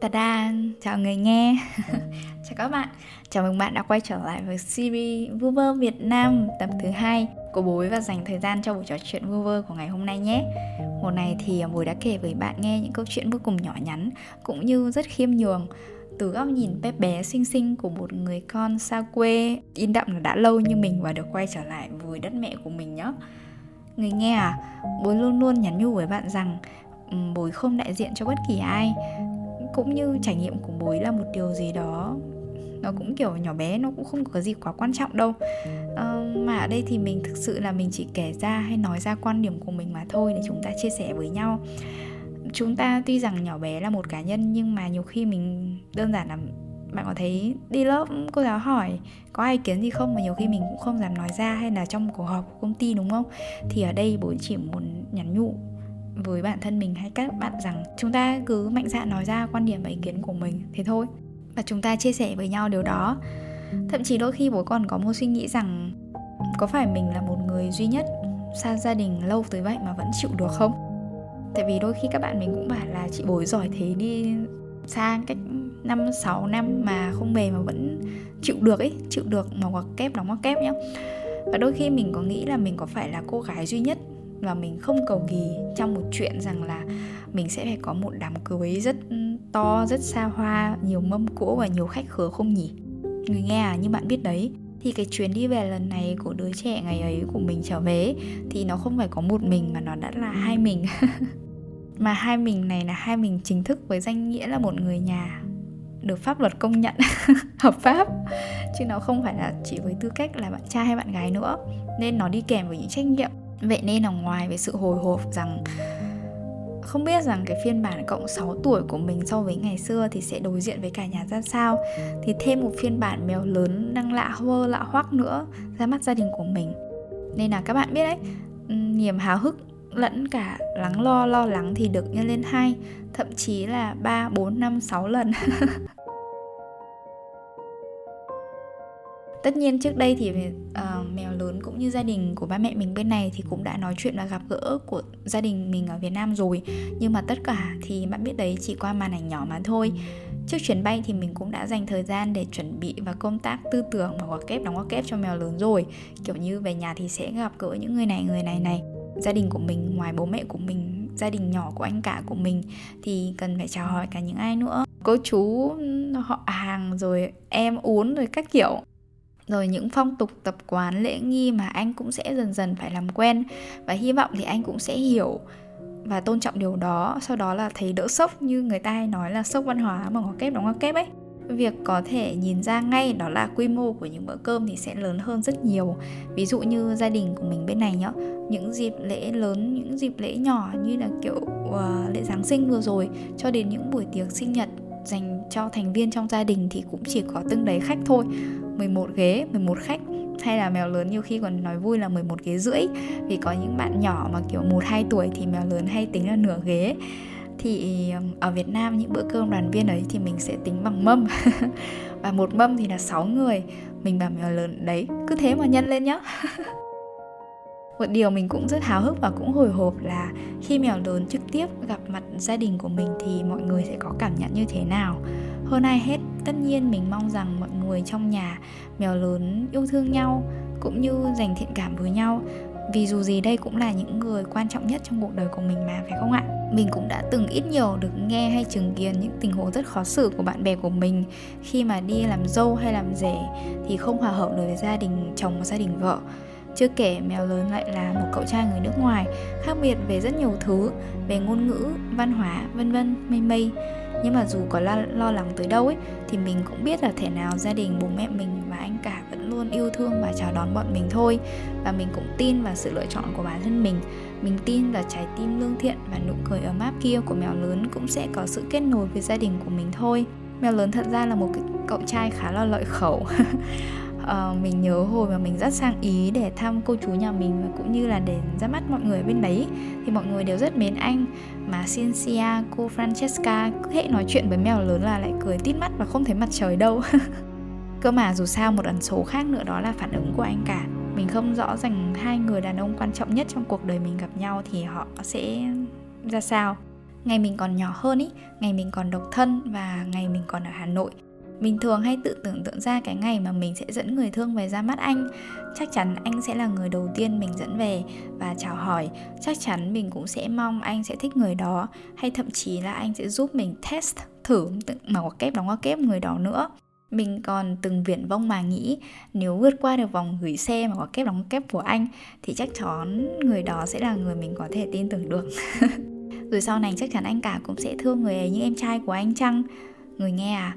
Tada, chào người nghe. Chào các bạn, chào mừng bạn đã quay trở lại với series Vơ Việt Nam tập thứ hai của Bối và dành thời gian cho buổi trò chuyện vơ của ngày hôm nay nhé. Một này thì Bối đã kể với bạn nghe những câu chuyện vô cùng nhỏ nhắn cũng như rất khiêm nhường. Từ góc nhìn bé bé xinh xinh của một người con xa quê in đậm là đã lâu như mình và được quay trở lại với đất mẹ của mình nhé Người nghe à, bối luôn luôn nhắn nhủ với bạn rằng bối không đại diện cho bất kỳ ai cũng như trải nghiệm của bối là một điều gì đó. Nó cũng kiểu nhỏ bé nó cũng không có gì quá quan trọng đâu. À, mà ở đây thì mình thực sự là mình chỉ kể ra hay nói ra quan điểm của mình mà thôi để chúng ta chia sẻ với nhau. Chúng ta tuy rằng nhỏ bé là một cá nhân nhưng mà nhiều khi mình đơn giản là bạn có thấy đi lớp cô giáo hỏi có ai kiến gì không mà nhiều khi mình cũng không dám nói ra hay là trong cuộc họp của công ty đúng không? Thì ở đây bố chỉ muốn nhắn nhủ với bản thân mình hay các bạn rằng chúng ta cứ mạnh dạn nói ra quan điểm và ý kiến của mình, thế thôi. Và chúng ta chia sẻ với nhau điều đó. Thậm chí đôi khi bố còn có một suy nghĩ rằng có phải mình là một người duy nhất xa gia đình lâu tới vậy mà vẫn chịu được không? Tại vì đôi khi các bạn mình cũng bảo là chị bối giỏi thế đi xa cách năm, sáu năm mà không về mà vẫn chịu được ấy, chịu được mà hoặc kép, đóng hoặc kép nhá. Và đôi khi mình có nghĩ là mình có phải là cô gái duy nhất và mình không cầu kỳ trong một chuyện rằng là mình sẽ phải có một đám cưới rất to, rất xa hoa, nhiều mâm cỗ và nhiều khách khứa không nhỉ? Người nghe à như bạn biết đấy, thì cái chuyến đi về lần này của đứa trẻ ngày ấy của mình trở về thì nó không phải có một mình mà nó đã là hai mình. Mà hai mình này là hai mình chính thức với danh nghĩa là một người nhà, được pháp luật công nhận, hợp pháp. Chứ nó không phải là chỉ với tư cách là bạn trai hay bạn gái nữa, nên nó đi kèm với những trách nhiệm vậy nên là ngoài với sự hồi hộp rằng không biết rằng cái phiên bản cộng 6 tuổi của mình so với ngày xưa thì sẽ đối diện với cả nhà ra sao thì thêm một phiên bản mèo lớn đang lạ hơ lạ hoắc nữa ra mắt gia đình của mình. Nên là các bạn biết đấy niềm háo hức lẫn cả lắng lo lo lắng thì được nhân lên hai thậm chí là 3, 4, 5, 6 lần. tất nhiên trước đây thì uh, mèo lớn cũng như gia đình của ba mẹ mình bên này thì cũng đã nói chuyện và gặp gỡ của gia đình mình ở Việt Nam rồi. Nhưng mà tất cả thì bạn biết đấy chỉ qua màn ảnh nhỏ mà thôi. Trước chuyến bay thì mình cũng đã dành thời gian để chuẩn bị và công tác tư tưởng và quả kép đóng quả kép cho mèo lớn rồi. Kiểu như về nhà thì sẽ gặp gỡ những người này người này này. Gia đình của mình ngoài bố mẹ của mình gia đình nhỏ của anh cả của mình thì cần phải chào hỏi cả những ai nữa. Cô chú họ hàng rồi em uốn rồi các kiểu rồi những phong tục tập quán lễ nghi mà anh cũng sẽ dần dần phải làm quen. Và hy vọng thì anh cũng sẽ hiểu và tôn trọng điều đó. Sau đó là thấy đỡ sốc như người ta hay nói là sốc văn hóa mà ngó kép đóng ngó kép ấy. Việc có thể nhìn ra ngay đó là quy mô của những bữa cơm thì sẽ lớn hơn rất nhiều. Ví dụ như gia đình của mình bên này nhá những dịp lễ lớn những dịp lễ nhỏ như là kiểu uh, lễ giáng sinh vừa rồi cho đến những buổi tiệc sinh nhật dành cho thành viên trong gia đình thì cũng chỉ có từng đấy khách thôi 11 ghế, 11 khách hay là mèo lớn nhiều khi còn nói vui là 11 ghế rưỡi vì có những bạn nhỏ mà kiểu 1 2 tuổi thì mèo lớn hay tính là nửa ghế. Thì ở Việt Nam những bữa cơm đoàn viên ấy thì mình sẽ tính bằng mâm. và một mâm thì là 6 người. Mình bảo mèo lớn đấy, cứ thế mà nhân lên nhá. một điều mình cũng rất háo hức và cũng hồi hộp là khi mèo lớn trực tiếp gặp mặt gia đình của mình thì mọi người sẽ có cảm nhận như thế nào? Hơn ai hết, tất nhiên mình mong rằng mọi người trong nhà mèo lớn yêu thương nhau cũng như dành thiện cảm với nhau. Vì dù gì đây cũng là những người quan trọng nhất trong cuộc đời của mình mà, phải không ạ? Mình cũng đã từng ít nhiều được nghe hay chứng kiến những tình huống rất khó xử của bạn bè của mình. Khi mà đi làm dâu hay làm rể thì không hòa hợp được với gia đình, chồng và gia đình vợ chưa kể mèo lớn lại là một cậu trai người nước ngoài khác biệt về rất nhiều thứ về ngôn ngữ văn hóa vân vân mây mây. Nhưng mà dù có lo, lo lắng tới đâu ấy thì mình cũng biết là thể nào gia đình bố mẹ mình và anh cả vẫn luôn yêu thương và chào đón bọn mình thôi. Và mình cũng tin vào sự lựa chọn của bản thân mình. Mình tin là trái tim lương thiện và nụ cười ấm áp kia của mèo lớn cũng sẽ có sự kết nối với gia đình của mình thôi. Mèo lớn thật ra là một cái cậu trai khá là lợi khẩu. uh, mình nhớ hồi mà mình rất sang ý để thăm cô chú nhà mình và cũng như là để ra mắt mọi người bên đấy thì mọi người đều rất mến anh. Mà Cynthia, cô Francesca cứ hệ nói chuyện với mèo lớn là lại cười tít mắt và không thấy mặt trời đâu. Cơ mà dù sao một ẩn số khác nữa đó là phản ứng của anh cả. Mình không rõ rằng hai người đàn ông quan trọng nhất trong cuộc đời mình gặp nhau thì họ sẽ ra sao. Ngày mình còn nhỏ hơn ý ngày mình còn độc thân và ngày mình còn ở hà nội mình thường hay tự tưởng tượng ra cái ngày mà mình sẽ dẫn người thương về ra mắt anh. Chắc chắn anh sẽ là người đầu tiên mình dẫn về và chào hỏi. Chắc chắn mình cũng sẽ mong anh sẽ thích người đó, hay thậm chí là anh sẽ giúp mình test thử mà có kép đóng có kép người đó nữa. Mình còn từng viển vông mà nghĩ, nếu vượt qua được vòng gửi xe mà có kép đóng kép của anh, thì chắc chắn người đó sẽ là người mình có thể tin tưởng được. Rồi sau này chắc chắn anh cả cũng sẽ thương người ấy như em trai của anh chăng? Người nghe à?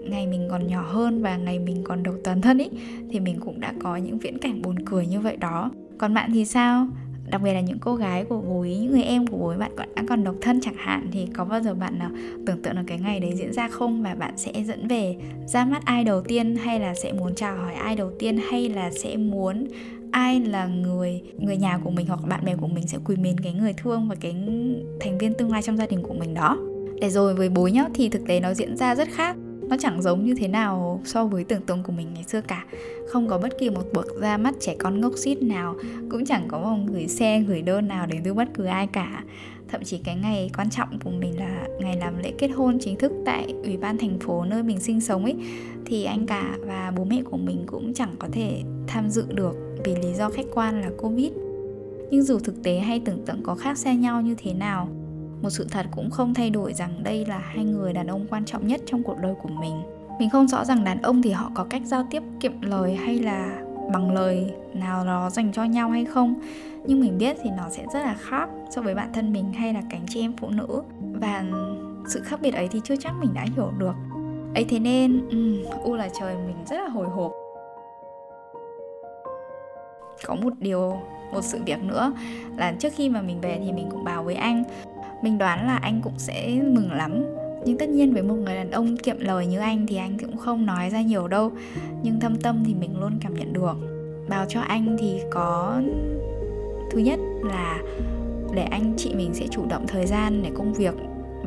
Ngày mình còn nhỏ hơn và ngày mình còn đầu tuần thân ý thì mình cũng đã có những viễn cảnh buồn cười như vậy đó. Còn bạn thì sao? Đặc biệt là những cô gái của bố ý, những người em của bố bạn còn đang còn độc thân chẳng hạn thì có bao giờ bạn nào tưởng tượng được cái ngày đấy diễn ra không? Và bạn sẽ dẫn về ra mắt ai đầu tiên hay là sẽ muốn chào hỏi ai đầu tiên hay là sẽ muốn ai là người người nhà của mình hoặc bạn bè của mình sẽ quý mến cái người thương và cái thành viên tương lai trong gia đình của mình đó? Để rồi với bố nhá thì thực tế nó diễn ra rất khác nó chẳng giống như thế nào so với tưởng tượng của mình ngày xưa cả. Không có bất kỳ một bậc ra mắt trẻ con ngốc xít nào, cũng chẳng có một gửi xe, gửi đơn nào đến từ bất cứ ai cả. Thậm chí cái ngày quan trọng của mình là ngày làm lễ kết hôn chính thức tại ủy ban thành phố nơi mình sinh sống ấy, thì anh cả và bố mẹ của mình cũng chẳng có thể tham dự được vì lý do khách quan là covid. Nhưng dù thực tế hay tưởng tượng có khác xa nhau như thế nào một sự thật cũng không thay đổi rằng đây là hai người đàn ông quan trọng nhất trong cuộc đời của mình. Mình không rõ rằng đàn ông thì họ có cách giao tiếp kiệm lời hay là bằng lời nào đó dành cho nhau hay không. Nhưng mình biết thì nó sẽ rất là khác so với bạn thân mình hay là cánh chị em phụ nữ. Và sự khác biệt ấy thì chưa chắc mình đã hiểu được. Ấy thế nên um, u là trời mình rất là hồi hộp. Có một điều một sự việc nữa là trước khi mà mình về thì mình cũng bảo với anh mình đoán là anh cũng sẽ mừng lắm. Nhưng tất nhiên với một người đàn ông kiệm lời như anh thì anh cũng không nói ra nhiều đâu. Nhưng thâm tâm thì mình luôn cảm nhận được. Báo cho anh thì có thứ nhất là để anh, chị mình sẽ chủ động thời gian để công việc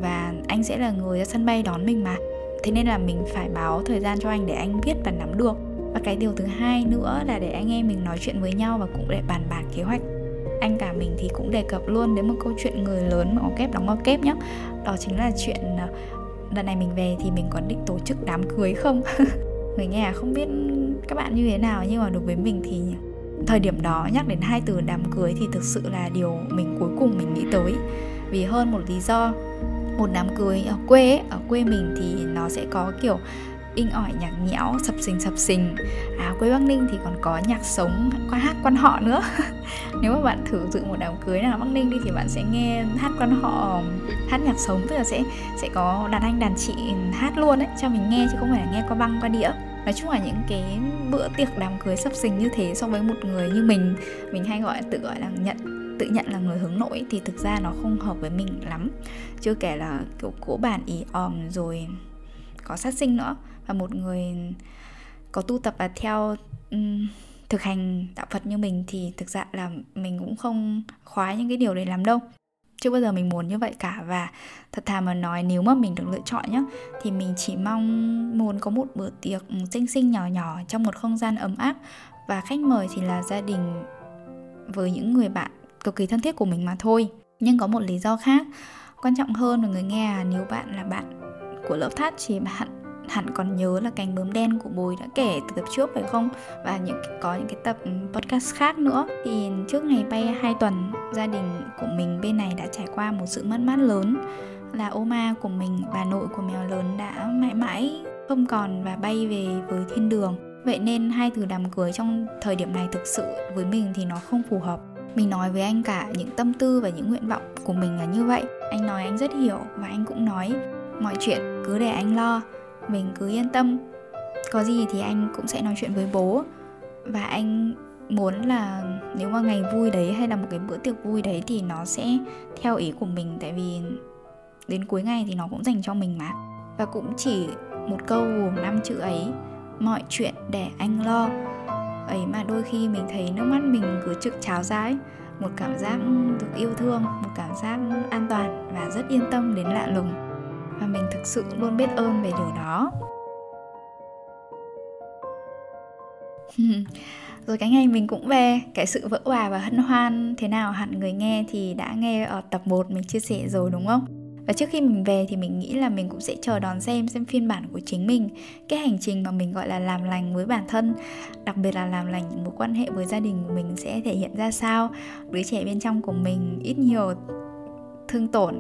và anh sẽ là người ra sân bay đón mình mà. Thế nên là mình phải báo thời gian cho anh để anh biết và nắm được. Và cái điều thứ hai nữa là để anh em mình nói chuyện với nhau và cũng để bàn bạc kế hoạch anh cả mình thì cũng đề cập luôn đến một câu chuyện người lớn mà có kép đóng có kép nhá. Đó chính là chuyện à, lần này mình về thì mình có định tổ chức đám cưới không? Người nghe à, không biết các bạn như thế nào nhưng mà đối với mình thì thời điểm đó nhắc đến hai từ đám cưới thì thực sự là điều mình cuối cùng mình nghĩ tới. Vì hơn một lý do một đám cưới ở quê ấy, ở quê mình thì nó sẽ có kiểu inh ỏi nhạc nhẽo, sập sình sập sình. À quê bắc ninh thì còn có nhạc sống quan hát quan họ nữa. Nếu mà bạn thử dự một đám cưới nào ở bắc ninh đi thì bạn sẽ nghe hát quan họ, hát nhạc sống, tức là sẽ sẽ có đàn anh, đàn chị hát luôn đấy cho mình nghe chứ không phải là nghe qua băng, qua đĩa. Nói chung là những cái bữa tiệc đám cưới sập sình như thế so với một người như mình mình hay gọi, tự gọi là nhận, tự nhận là người hướng nội thì thực ra nó không hợp với mình lắm. Chưa kể là kiểu cố bản ý òm rồi có sát sinh nữa và một người có tu tập và theo um, thực hành đạo Phật như mình thì thực ra là mình cũng không khoái những cái điều đấy lắm đâu. Chưa bao giờ mình muốn như vậy cả và thật thà mà nói nếu mà mình được lựa chọn nhá thì mình chỉ mong muốn có một bữa tiệc xinh xinh nhỏ nhỏ trong một không gian ấm áp và khách mời thì là gia đình với những người bạn cực kỳ thân thiết của mình mà thôi. Nhưng có một lý do khác quan trọng hơn là người nghe là nếu bạn là bạn của lớp thắt thì bạn hẳn còn nhớ là cánh bướm đen của bùi đã kể từ tập trước phải không? Và những có những cái tập ừ, podcast khác nữa. Thì trước ngày bay hai tuần, gia đình của mình bên này đã trải qua một sự mất mát lớn. Là oma của mình, bà nội của mèo lớn đã mãi mãi không còn và bay về với thiên đường. Vậy nên hai từ đám cưới trong thời điểm này thực sự với mình thì nó không phù hợp. Mình nói với anh cả những tâm tư và những nguyện vọng của mình là như vậy. Anh nói anh rất hiểu và anh cũng nói, mọi chuyện cứ để anh lo mình cứ yên tâm. Có gì thì anh cũng sẽ nói chuyện với bố. Và anh muốn là nếu mà ngày vui đấy hay là một cái bữa tiệc vui đấy thì nó sẽ theo ý của mình. Tại vì đến cuối ngày thì nó cũng dành cho mình mà. Và cũng chỉ một câu gồm năm chữ ấy, mọi chuyện để anh lo. Ấy mà đôi khi mình thấy nước mắt mình cứ trực trào ra ấy. Một cảm giác được yêu thương, một cảm giác an toàn và rất yên tâm đến lạ lùng và mình thực sự luôn biết ơn về điều đó. Rồi cái ngày mình cũng về, cái sự vỡ hòa và hân hoan thế nào hẳn người nghe thì đã nghe ở tập 1 mình chia sẻ rồi, đúng không? Và trước khi mình về thì mình nghĩ là mình cũng sẽ chờ đón xem xem phiên bản của chính mình, cái hành trình mà mình, gọi là, làm lành với bản thân, đặc biệt là làm lành những mối quan hệ với gia đình của mình sẽ thể hiện ra sao. Đứa trẻ bên trong của mình ít nhiều thương tổn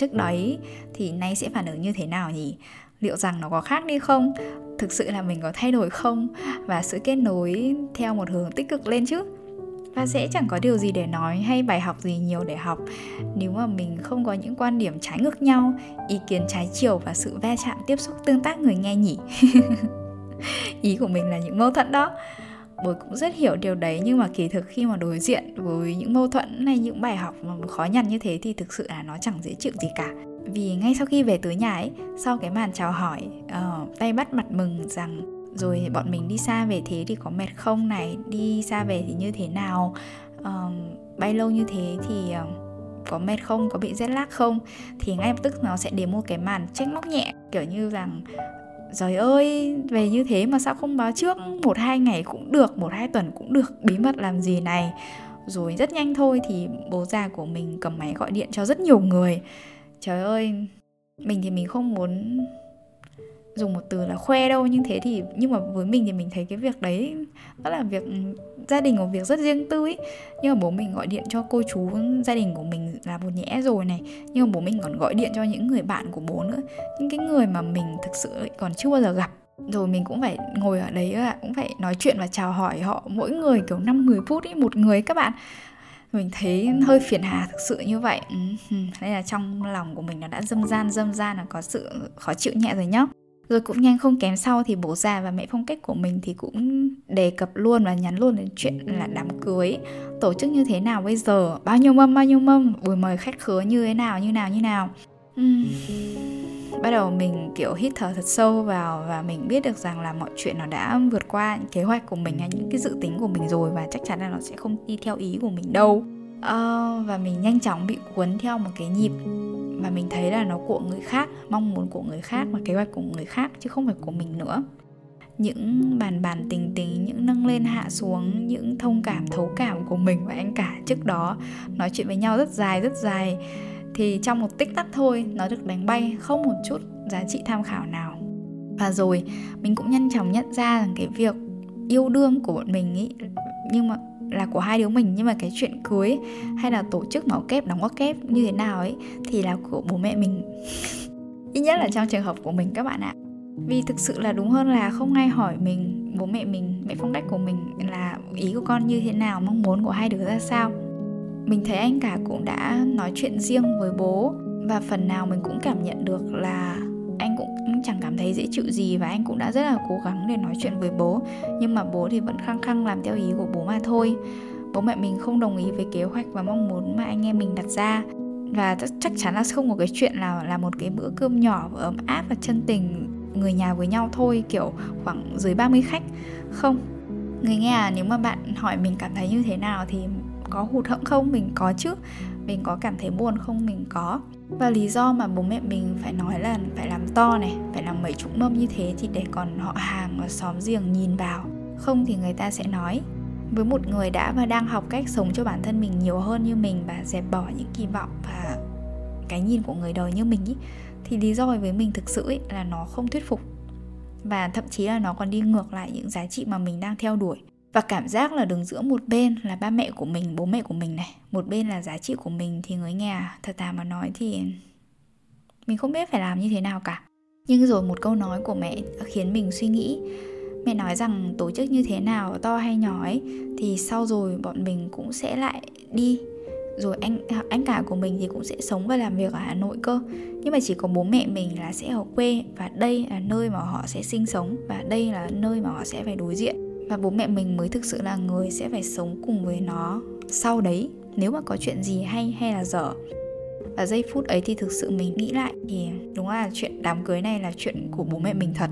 trước đấy thì nay sẽ phản ứng như thế nào nhỉ? Liệu rằng nó có khác đi không? Thực sự là mình có thay đổi không? Và sự kết nối theo một hướng tích cực lên chứ? Và sẽ chẳng có điều gì để nói hay bài học gì nhiều để học. Nếu mà mình không có những quan điểm trái ngược nhau ý kiến trái chiều và sự va chạm tiếp xúc tương tác người nghe nhỉ? Ý của mình là những mâu thuẫn đó bồi cũng rất hiểu điều đấy nhưng mà kỳ thực khi mà đối diện với những mâu thuẫn hay những bài học mà khó nhằn như thế thì thực sự là nó chẳng dễ chịu gì cả. Vì ngay sau khi về tới nhà ấy sau cái màn chào hỏi uh, tay bắt mặt mừng rằng rồi bọn mình đi xa về thế thì có mệt không này? Đi xa về thì như thế nào? Uh, bay lâu như thế thì uh, có mệt không? Có bị rét lác không? Thì ngay lập tức nó sẽ đến một cái màn trách móc nhẹ kiểu như rằng Trời ơi, về như thế mà sao không báo trước? Một hai ngày cũng được, một hai tuần cũng được. Bí mật làm gì này? Rồi rất nhanh thôi thì bố già của mình cầm máy gọi điện cho rất nhiều người. Trời ơi, mình thì mình không muốn dùng một từ là khoe đâu, nhưng thế thì, nhưng mà với mình thì mình thấy cái việc đấy đó là việc ừ, gia đình của việc rất riêng tư ấy nhưng mà bố mình gọi điện cho cô chú gia đình của mình là một nhẽ rồi này, nhưng mà bố mình còn gọi điện cho những người bạn của bố nữa. Những cái người mà mình thực sự còn chưa bao giờ gặp. Rồi mình cũng phải ngồi ở đấy cũng phải nói chuyện và chào hỏi họ mỗi người kiểu 5 10 phút ấy một người các bạn. Mình thấy hơi phiền hà thực sự như vậy. Ừ, Nên là trong lòng của mình nó đã dâm gian dâm gian là có sự khó chịu nhẹ rồi nhá rồi cũng nhanh không kém sau thì bố già và mẹ phong cách của mình thì cũng đề cập luôn và nhắn luôn đến chuyện là đám cưới. Tổ chức như thế nào bây giờ? Bao nhiêu mâm bao nhiêu mâm? Buổi mời khách khứa như thế nào như nào như nào? Uhm. bắt đầu mình kiểu hít thở thật sâu vào và mình biết được rằng là mọi chuyện nó đã vượt qua những kế hoạch của mình hay những cái dự tính của mình rồi và chắc chắn là nó sẽ không đi theo ý của mình đâu. Uh, và mình nhanh chóng bị cuốn theo một cái nhịp mà mình thấy là nó của người khác, mong muốn của người khác và kế hoạch của người khác chứ không phải của mình nữa. Những bàn bàn tình tình, những nâng lên hạ xuống, những thông cảm, thấu cảm của mình và anh cả trước đó, nói chuyện với nhau rất dài rất dài. Thì trong một tích tắc thôi, nó được đánh bay không một chút giá trị tham khảo nào. Và rồi, mình cũng nhanh chóng nhận ra rằng cái việc yêu đương của bọn mình ý, nhưng mà là của hai đứa mình. Nhưng mà cái chuyện cưới hay là tổ chức máu kép, đóng góp kép như thế nào ấy, thì là của bố mẹ mình. Ít nhất là trong trường hợp của mình các bạn ạ. Vì thực sự là đúng hơn là không ai hỏi mình, bố mẹ mình, mẹ phong cách của mình là ý của con như thế nào, mong muốn của hai đứa ra sao. Mình thấy anh cả cũng đã nói chuyện riêng với bố và phần nào mình cũng cảm nhận được là anh cũng cảm thấy dễ chịu gì và anh cũng đã rất là cố gắng để nói chuyện với bố. Nhưng mà bố thì vẫn khăng khăng làm theo ý của bố mà thôi. Bố mẹ mình không đồng ý với kế hoạch và mong muốn mà anh em mình đặt ra. Và chắc chắn là không có cái chuyện là là một cái bữa cơm nhỏ và ấm áp và chân tình người nhà với nhau thôi, kiểu khoảng dưới 30 khách. Không. Người nghe à nếu mà bạn hỏi mình cảm thấy như thế nào thì có hụt hẫng không? Mình có chứ. Mình có cảm thấy buồn không? Mình có và lý do mà bố mẹ mình phải nói là phải làm to này phải làm mấy chục mâm như thế thì để còn họ hàng và xóm giềng nhìn vào. Không thì người ta sẽ nói với một người đã và đang học cách sống cho bản thân mình nhiều hơn như mình và dẹp bỏ những kỳ vọng và cái nhìn của người đời như mình ý, thì lý do với mình thực sự ý, là nó không thuyết phục. Và thậm chí là nó còn đi ngược lại những giá trị mà mình đang theo đuổi và cảm giác là đứng giữa một bên là ba mẹ của mình bố mẹ của mình này một bên là giá trị của mình thì người nghe à, thật thà mà nói thì mình không biết phải làm như thế nào cả. Nhưng rồi một câu nói của mẹ khiến mình suy nghĩ. Mẹ nói rằng tổ chức như thế nào to hay nhỏ ấy thì sau rồi bọn mình cũng sẽ lại đi. Rồi anh à, anh cả của mình thì cũng sẽ sống và làm việc ở Hà Nội cơ. Nhưng mà chỉ có bố mẹ mình là sẽ ở quê và đây là nơi mà họ sẽ sinh sống và đây là nơi mà họ sẽ phải đối diện và bố mẹ mình mới thực sự là người sẽ phải sống cùng với nó. Sau đấy, nếu mà có chuyện gì hay hay là dở, và giây phút ấy thì thực sự mình nghĩ lại thì đúng là chuyện đám cưới này là chuyện của bố mẹ mình thật.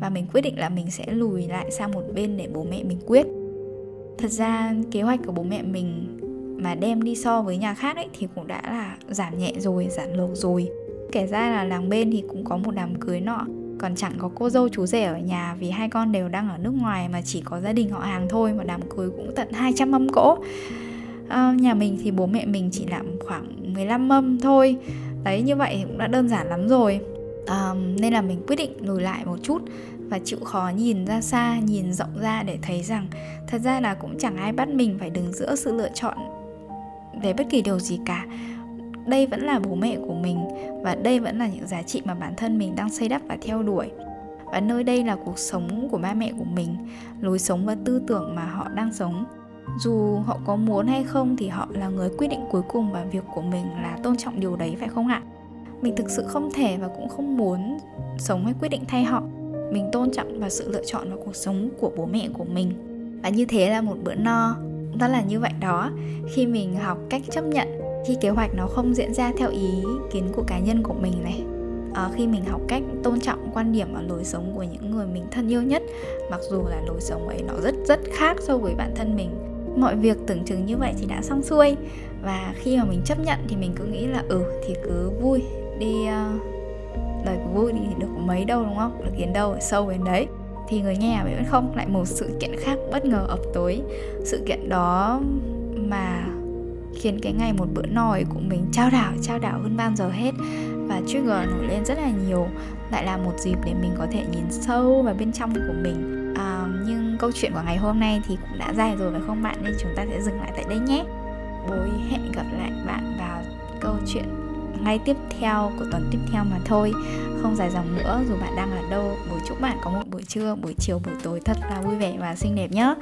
Và mình quyết định là mình sẽ lùi lại sang một bên để bố mẹ mình quyết. Thật ra, kế hoạch của bố mẹ mình mà đem đi so với nhà khác ấy thì cũng đã là giảm nhẹ rồi, giảm lầu rồi. Kể ra là làng bên thì cũng có một đám cưới nọ còn chẳng có cô dâu chú rể ở nhà vì hai con đều đang ở nước ngoài mà chỉ có gia đình họ hàng thôi mà đám cưới cũng tận 200 mâm cỗ. À, nhà mình thì bố mẹ mình chỉ làm khoảng 15 mâm thôi. Đấy như vậy cũng đã đơn giản lắm rồi. À, nên là mình quyết định lùi lại một chút và chịu khó nhìn ra xa nhìn rộng ra để thấy rằng thật ra là cũng chẳng ai bắt mình phải đứng giữa sự lựa chọn về bất kỳ điều gì cả đây vẫn là bố mẹ của mình và đây vẫn là những giá trị mà bản thân mình đang xây đắp và theo đuổi. Và nơi đây là cuộc sống của ba mẹ của mình, lối sống và tư tưởng mà họ đang sống. Dù họ có muốn hay không thì họ là người quyết định cuối cùng và việc của mình là tôn trọng điều đấy, phải không ạ? Mình thực sự không thể và cũng không muốn sống hay quyết định thay họ. Mình tôn trọng và sự lựa chọn vào cuộc sống của bố mẹ của mình. Và như thế là một bữa no, đó là như vậy đó. Khi mình học cách chấp nhận khi kế hoạch nó không diễn ra theo ý kiến của cá nhân của mình này à, khi mình học cách tôn trọng quan điểm và lối sống của những người mình thân yêu nhất mặc dù là lối sống ấy nó rất rất khác so với bản thân mình mọi việc tưởng chừng như vậy thì đã xong xuôi. Và khi mà mình chấp nhận thì mình cứ nghĩ là ừ thì cứ vui đi ờ, uh, đời của vui thì được mấy đâu đúng không? Được đến đâu sâu đến đấy. Thì người nghe vẫn không lại một sự kiện khác bất ngờ ập tới. Sự kiện đó mà khiến cái ngày một bữa nồi của mình trao đảo trao đảo hơn bao giờ hết. Và trigger nổi lên rất là nhiều lại là một dịp để mình có thể nhìn sâu vào bên trong của mình. À, nhưng câu chuyện của ngày hôm nay thì cũng đã dài rồi phải không bạn? Nên chúng ta sẽ dừng lại tại đây nhé. Bối hẹn gặp lại bạn vào câu chuyện ngay tiếp theo của tuần tiếp theo mà thôi. Không dài dòng nữa dù bạn đang ở đâu buổi chúc bạn có một buổi trưa buổi chiều buổi tối thật là vui vẻ và xinh đẹp nhé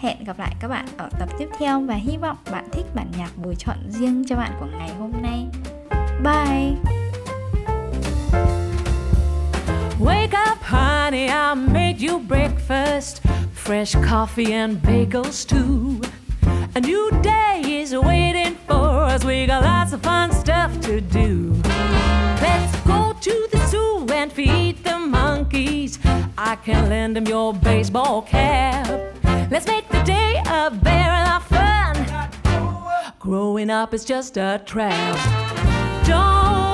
hẹn gặp lại các bạn ở tập tiếp theo và hy vọng bạn thích bản nhạc buổi chọn riêng cho bạn của ngày hôm nay bye Wake up, honey, I made you breakfast. Fresh coffee and bagels, too. A new day is waiting for us. We got lots of fun stuff to do. Let's go to the zoo and feed the monkeys. I can lend them your baseball cap. Let's make the day a barrel of fun. Growing up is just a trap. Don't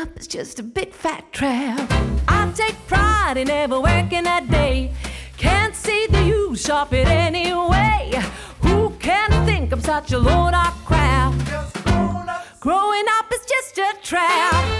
up is just a big fat trap. I take pride in never working a day. Can't see the use of it anyway. Who can think I'm such a load of crap? Growing up is just a trap.